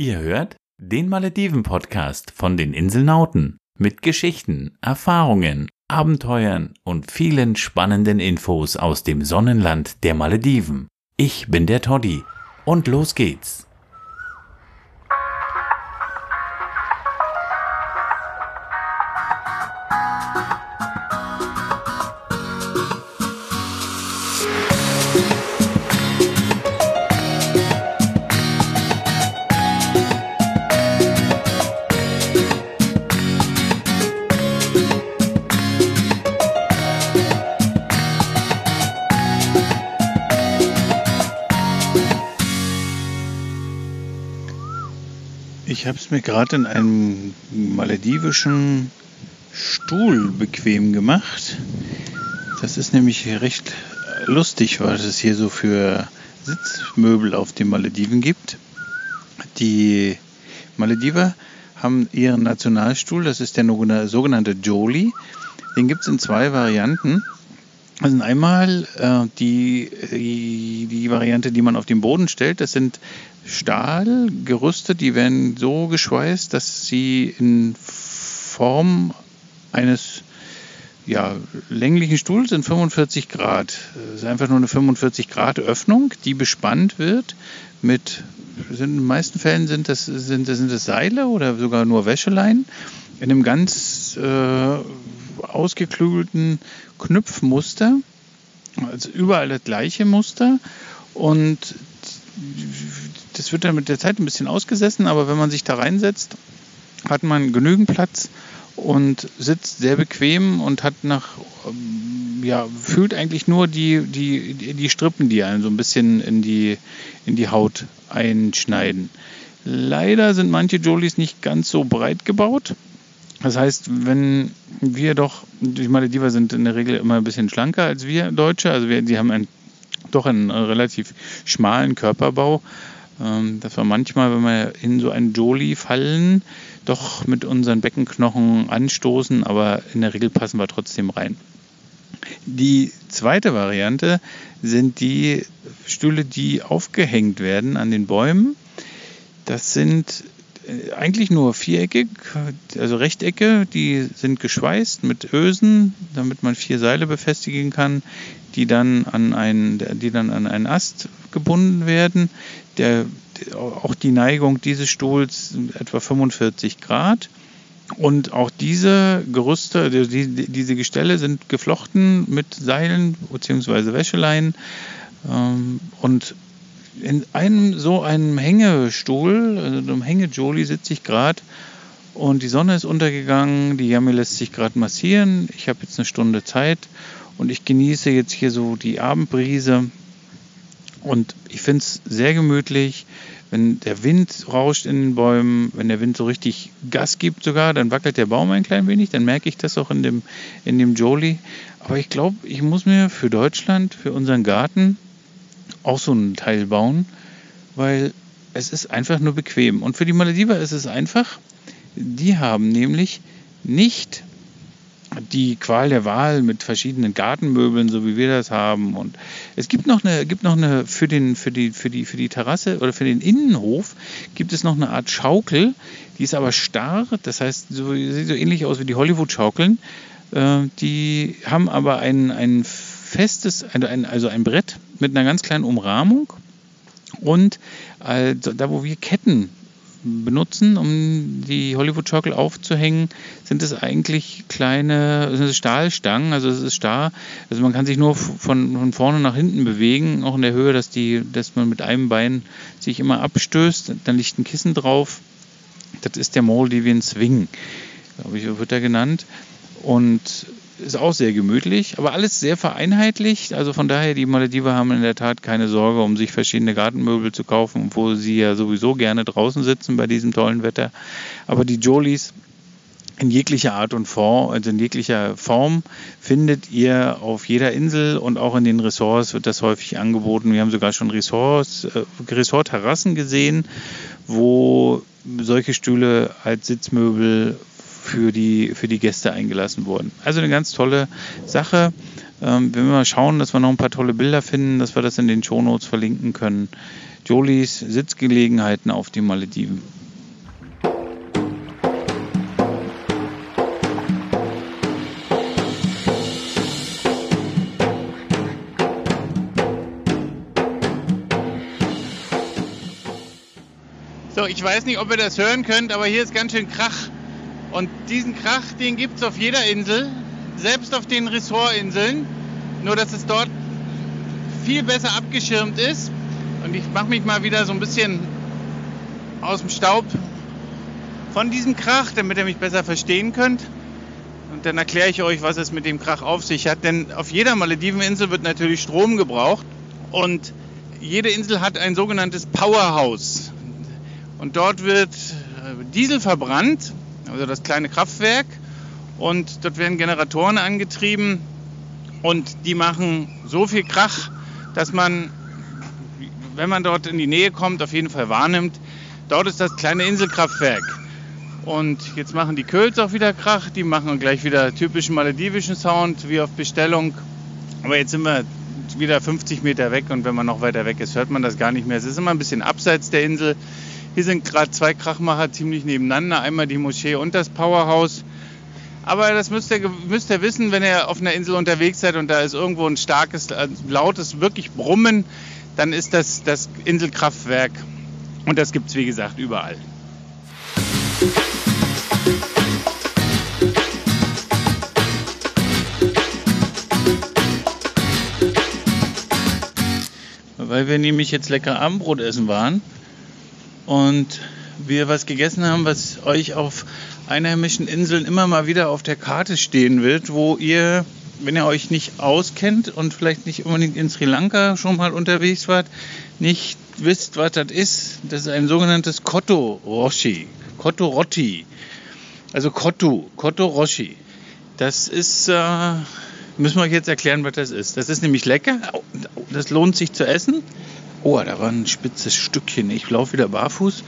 Ihr hört den Malediven-Podcast von den Inselnauten mit Geschichten, Erfahrungen, Abenteuern und vielen spannenden Infos aus dem Sonnenland der Malediven. Ich bin der Toddy und los geht's. Ich habe es mir gerade in einem maledivischen Stuhl bequem gemacht. Das ist nämlich recht lustig, was es hier so für Sitzmöbel auf den Malediven gibt. Die Malediver haben ihren Nationalstuhl, das ist der sogenannte Jolie. Den gibt es in zwei Varianten. Also einmal äh, die, die, die Variante, die man auf den Boden stellt, das sind Stahlgerüste, die werden so geschweißt, dass sie in Form eines ja, länglichen Stuhls sind 45 Grad. Das ist einfach nur eine 45 Grad Öffnung, die bespannt wird mit, sind, in den meisten Fällen sind das, sind, sind das Seile oder sogar nur Wäscheleinen in einem ganz äh, ausgeklügelten Knüpfmuster. Also überall das gleiche Muster und das wird dann mit der Zeit ein bisschen ausgesessen, aber wenn man sich da reinsetzt, hat man genügend Platz und sitzt sehr bequem und hat nach, ähm, ja, fühlt eigentlich nur die, die, die Strippen, die einen so ein bisschen in die, in die Haut einschneiden. Leider sind manche Jolies nicht ganz so breit gebaut. Das heißt, wenn wir doch, ich meine, die sind in der Regel immer ein bisschen schlanker als wir Deutsche, also wir, die haben einen, doch einen relativ schmalen Körperbau, ähm, dass wir manchmal, wenn wir in so einen Jolie fallen, doch mit unseren Beckenknochen anstoßen, aber in der Regel passen wir trotzdem rein. Die zweite Variante sind die Stühle, die aufgehängt werden an den Bäumen. Das sind äh, eigentlich nur viereckig, also Rechtecke, die sind geschweißt mit Ösen, damit man vier Seile befestigen kann, die dann an einen, die dann an einen Ast gebunden werden. Der, auch die Neigung dieses Stuhls etwa 45 Grad. Und auch diese Gerüste, die, diese Gestelle sind geflochten mit Seilen bzw. Wäscheleinen. Ähm, und in einem so einem Hängestuhl, also einem Hängejoli sitze ich gerade und die Sonne ist untergegangen, die Yami lässt sich gerade massieren. Ich habe jetzt eine Stunde Zeit und ich genieße jetzt hier so die Abendbrise und ich finde es sehr gemütlich, wenn der Wind rauscht in den Bäumen, wenn der Wind so richtig Gas gibt sogar, dann wackelt der Baum ein klein wenig, dann merke ich das auch in dem, in dem Jolie. Aber ich glaube, ich muss mir für Deutschland, für unseren Garten auch so einen Teil bauen, weil es ist einfach nur bequem. Und für die Malediver ist es einfach, die haben nämlich nicht die Qual der Wahl mit verschiedenen Gartenmöbeln, so wie wir das haben. Und es gibt noch eine, gibt noch eine für den, für die, für die, für die Terrasse oder für den Innenhof gibt es noch eine Art Schaukel, die ist aber starr, das heißt, so, sieht so ähnlich aus wie die Hollywood-Schaukeln. Äh, die haben aber ein, ein festes, also ein Brett mit einer ganz kleinen Umrahmung. Und also da, wo wir Ketten benutzen, um die Hollywood-Schaukel aufzuhängen, sind es eigentlich kleine sind Stahlstangen, also es ist starr. Also man kann sich nur von, von vorne nach hinten bewegen, auch in der Höhe, dass, die, dass man mit einem Bein sich immer abstößt. Dann liegt ein Kissen drauf. Das ist der Maldivian Swing, glaube ich, wird er genannt. Und ist auch sehr gemütlich, aber alles sehr vereinheitlicht. Also von daher, die Malediver haben in der Tat keine Sorge, um sich verschiedene Gartenmöbel zu kaufen, obwohl sie ja sowieso gerne draußen sitzen bei diesem tollen Wetter. Aber die Jolies in jeglicher Art und Form, also in jeglicher Form findet ihr auf jeder Insel und auch in den Ressorts wird das häufig angeboten. Wir haben sogar schon Ressorts, äh, Ressortterrassen gesehen, wo solche Stühle als Sitzmöbel für die, für die Gäste eingelassen wurden. Also eine ganz tolle Sache. Ähm, wenn wir mal schauen, dass wir noch ein paar tolle Bilder finden, dass wir das in den Shownotes verlinken können. Jolis Sitzgelegenheiten auf den Malediven. So, ich weiß nicht, ob ihr das hören könnt, aber hier ist ganz schön Krach. Und diesen Krach, den gibt es auf jeder Insel, selbst auf den Ressortinseln. Nur, dass es dort viel besser abgeschirmt ist. Und ich mache mich mal wieder so ein bisschen aus dem Staub von diesem Krach, damit ihr mich besser verstehen könnt. Und dann erkläre ich euch, was es mit dem Krach auf sich hat. Denn auf jeder Malediveninsel wird natürlich Strom gebraucht. Und jede Insel hat ein sogenanntes Powerhouse. Und dort wird äh, Diesel verbrannt, also das kleine Kraftwerk. Und dort werden Generatoren angetrieben. Und die machen so viel Krach, dass man, wenn man dort in die Nähe kommt, auf jeden Fall wahrnimmt, dort ist das kleine Inselkraftwerk. Und jetzt machen die Köls auch wieder Krach, die machen gleich wieder typischen maledivischen Sound, wie auf Bestellung. Aber jetzt sind wir wieder 50 Meter weg und wenn man noch weiter weg ist, hört man das gar nicht mehr. Es ist immer ein bisschen abseits der Insel. Hier sind gerade zwei Krachmacher ziemlich nebeneinander, einmal die Moschee und das Powerhouse. Aber das müsst ihr, müsst ihr wissen, wenn ihr auf einer Insel unterwegs seid und da ist irgendwo ein starkes, lautes, wirklich Brummen, dann ist das das Inselkraftwerk. Und das gibt es, wie gesagt, überall. Weil wir nämlich jetzt lecker Abendbrot essen waren und wir was gegessen haben, was euch auf einheimischen Inseln immer mal wieder auf der Karte stehen wird, wo ihr, wenn ihr euch nicht auskennt und vielleicht nicht unbedingt in Sri Lanka schon mal unterwegs wart, nicht wisst, was das ist. Das ist ein sogenanntes Kotto Roshi. Kotto Rotti. Also Kottu, Kotto Roshi. Das ist, äh, müssen wir euch jetzt erklären, was das ist. Das ist nämlich lecker. Das lohnt sich zu essen. Oh, da war ein spitzes Stückchen. Ich laufe wieder barfuß,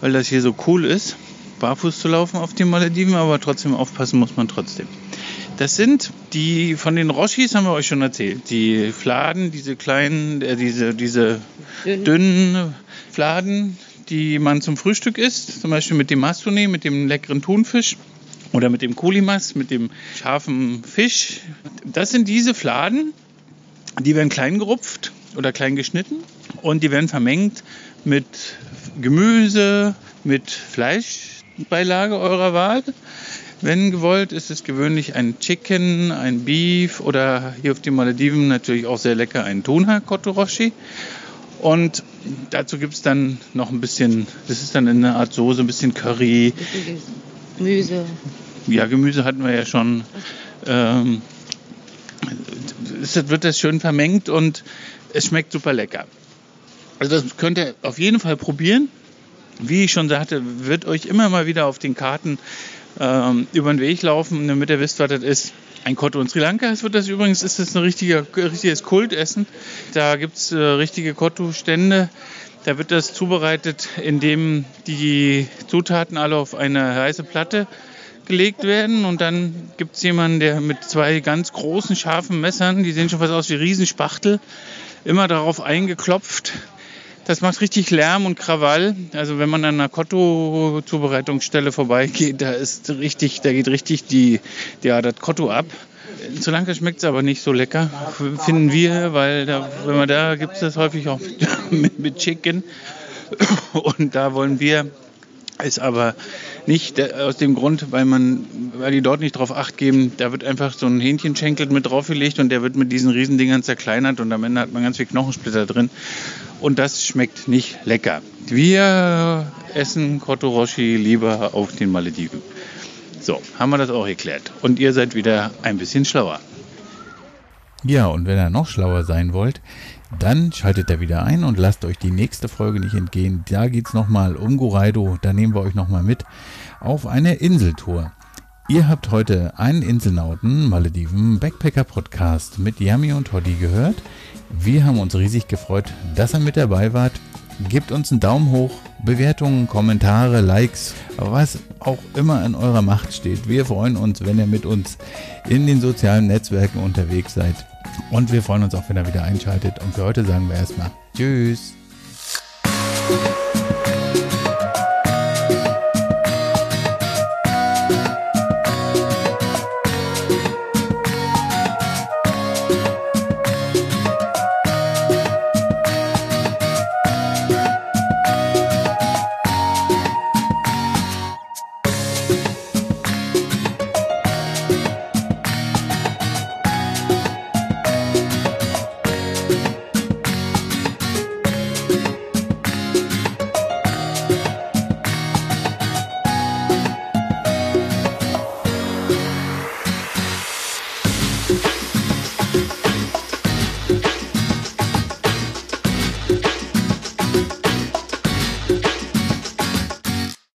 weil das hier so cool ist, barfuß zu laufen auf den Malediven, aber trotzdem aufpassen muss man trotzdem. Das sind die von den Roshis haben wir euch schon erzählt. Die Fladen, diese kleinen, äh, diese, diese Dünn. dünnen Fladen, die man zum Frühstück isst, zum Beispiel mit dem Mastuni, mit dem leckeren Thunfisch oder mit dem Kulimas, mit dem scharfen Fisch. Das sind diese Fladen, die werden klein gerupft oder klein geschnitten und die werden vermengt mit Gemüse, mit Fleischbeilage eurer Wahl. Wenn gewollt, ist es gewöhnlich ein Chicken, ein Beef oder hier auf den Malediven natürlich auch sehr lecker ein Tuna Kotoroshi. Und dazu gibt es dann noch ein bisschen, das ist dann in einer Art Soße, ein bisschen Curry. Gemüse. Ja, Gemüse hatten wir ja schon. Ähm, es wird das schön vermengt und es schmeckt super lecker. Also das könnt ihr auf jeden Fall probieren. Wie ich schon sagte, wird euch immer mal wieder auf den Karten ähm, über den Weg laufen, damit ihr wisst, was das ist. Ein Kotto in Sri Lanka es wird das übrigens, ist das ein richtiger, richtiges Kultessen. Da gibt es äh, richtige Kotto-Stände. Da wird das zubereitet, indem die Zutaten alle auf eine heiße Platte gelegt werden und dann gibt es jemanden, der mit zwei ganz großen, scharfen Messern, die sehen schon fast aus wie Riesenspachtel, immer darauf eingeklopft. Das macht richtig Lärm und Krawall. Also wenn man an einer Kotto-Zubereitungsstelle vorbeigeht, da ist richtig, da geht richtig die, ja, das Kotto ab. Sri Lanka schmeckt es aber nicht so lecker, finden wir, weil da, wenn man da gibt es das häufig auch mit, mit Chicken. Und da wollen wir es aber nicht äh, aus dem Grund, weil man, weil die dort nicht drauf acht geben, da wird einfach so ein Hähnchenschenkel mit draufgelegt und der wird mit diesen Riesendingern zerkleinert und am Ende hat man ganz viel Knochensplitter drin und das schmeckt nicht lecker. Wir essen Kotoroshi lieber auf den Malediven. So, haben wir das auch erklärt. Und ihr seid wieder ein bisschen schlauer. Ja, und wenn ihr noch schlauer sein wollt, dann schaltet da wieder ein und lasst euch die nächste Folge nicht entgehen. Da geht es nochmal um Goraido. Da nehmen wir euch nochmal mit auf eine Inseltour. Ihr habt heute einen Inselnauten Malediven Backpacker Podcast mit Yami und Hoddy gehört. Wir haben uns riesig gefreut, dass ihr mit dabei wart. Gebt uns einen Daumen hoch, Bewertungen, Kommentare, Likes, was auch immer in eurer Macht steht. Wir freuen uns, wenn ihr mit uns in den sozialen Netzwerken unterwegs seid. Und wir freuen uns auch, wenn ihr wieder einschaltet. Und für heute sagen wir erstmal Tschüss.